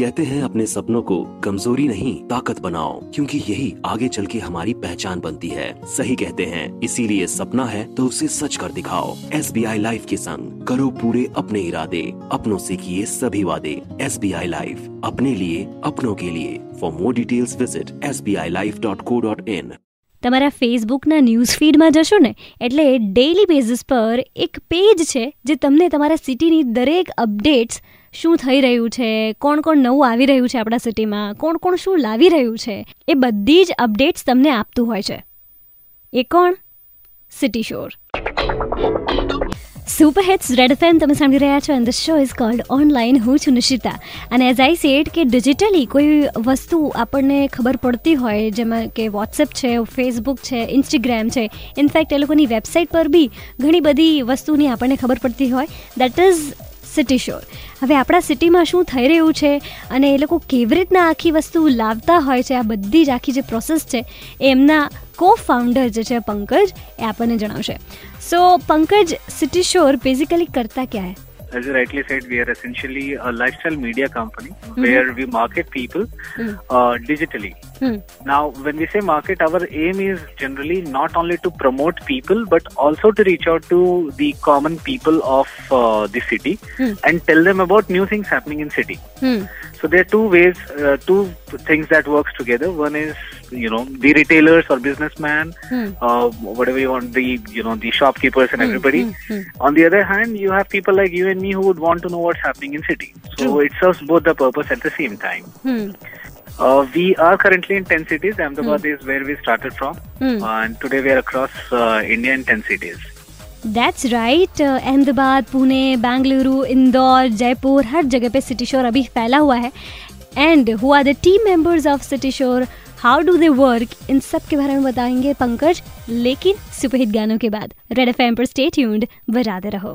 कहते हैं अपने सपनों को कमजोरी नहीं ताकत बनाओ क्योंकि यही आगे चल के हमारी पहचान बनती है सही कहते हैं इसीलिए सपना है तो उसे सच कर दिखाओ एस बी आई लाइफ के संग करो पूरे अपने इरादे अपनों से किए सभी वादे एस बी आई लाइफ अपने लिए अपनों के लिए for more details visit S B I life dot co dot in તમારા ફેસબુકના ન્યૂઝ ફીડમાં જશો ને એટલે ડેઇલી બેઝિસ પર એક પેજ છે જે તમને તમારા સિટીની દરેક અપડેટ્સ શું થઈ રહ્યું છે? કોણ કોણ નવું આવી રહ્યું છે આપણા સિટીમાં? કોણ કોણ શું લાવી રહ્યું છે? એ બધી જ અપડેટ્સ તમને આપતું હોય છે. એ કોણ? સિટી શોર. સુપર હિટ્સ રેડ ફેન તમે સાંભળી રહ્યા છો and the show is called online હું છું નિશિતા. અને એઝ આઈ સેડ કે ડિજિટલી કોઈ વસ્તુ આપણને ખબર પડતી હોય, જેમાં કે વોટ્સએપ છે ફેસબુક છે ઇન્સ્ટાગ્રામ છે ઇનફેક્ટ એ લોકોની વેબસાઇટ પર બી ઘણી બધી વસ્તુની આપણને ખબર પડતી હોય. દેટ ઇઝ સિટી શોર હવે આપણા સિટીમાં શું થઈ રહ્યું છે અને એ લોકો કેવી રીતના આખી વસ્તુ લાવતા હોય છે, આ બધી જ આખી જે પ્રોસેસ છે એ એમના કો ફાઉન્ડર જે છે, પંકજ, એ આપણને જણાવશે. So Pankaj City Shor basically કરતા ક્યાં as you rightly said, we are essentially a lifestyle media company where we market people uh, digitally. Now, when we say market, our aim is generally not only to promote people but also to reach out to the common people of uh, the city and tell them about new things happening in city. So there are two ways, uh, two things that works together. One is you know the retailers or businessman, uh, whatever you want, the you know the shopkeepers and everybody. On the other hand, you have people like you and me who would want to know what's happening in city. So it serves both the purpose at the same time. Uh, we are currently in 10 cities. Ahmedabad is where we started from. and today we are across uh, India in 10 cities. That's right Ahmedabad Pune Bengaluru Indore Jaipur हर जगह पे city Shor अभी फैला हुआ है and who are the team members of City Shor how do they work in सब के बारे में बताएँगे पंकज, लेकिन सुपरहिट गानों के बाद। रेड एफ़ एम पर स्टेट ट्यून्ड बजाते रहो।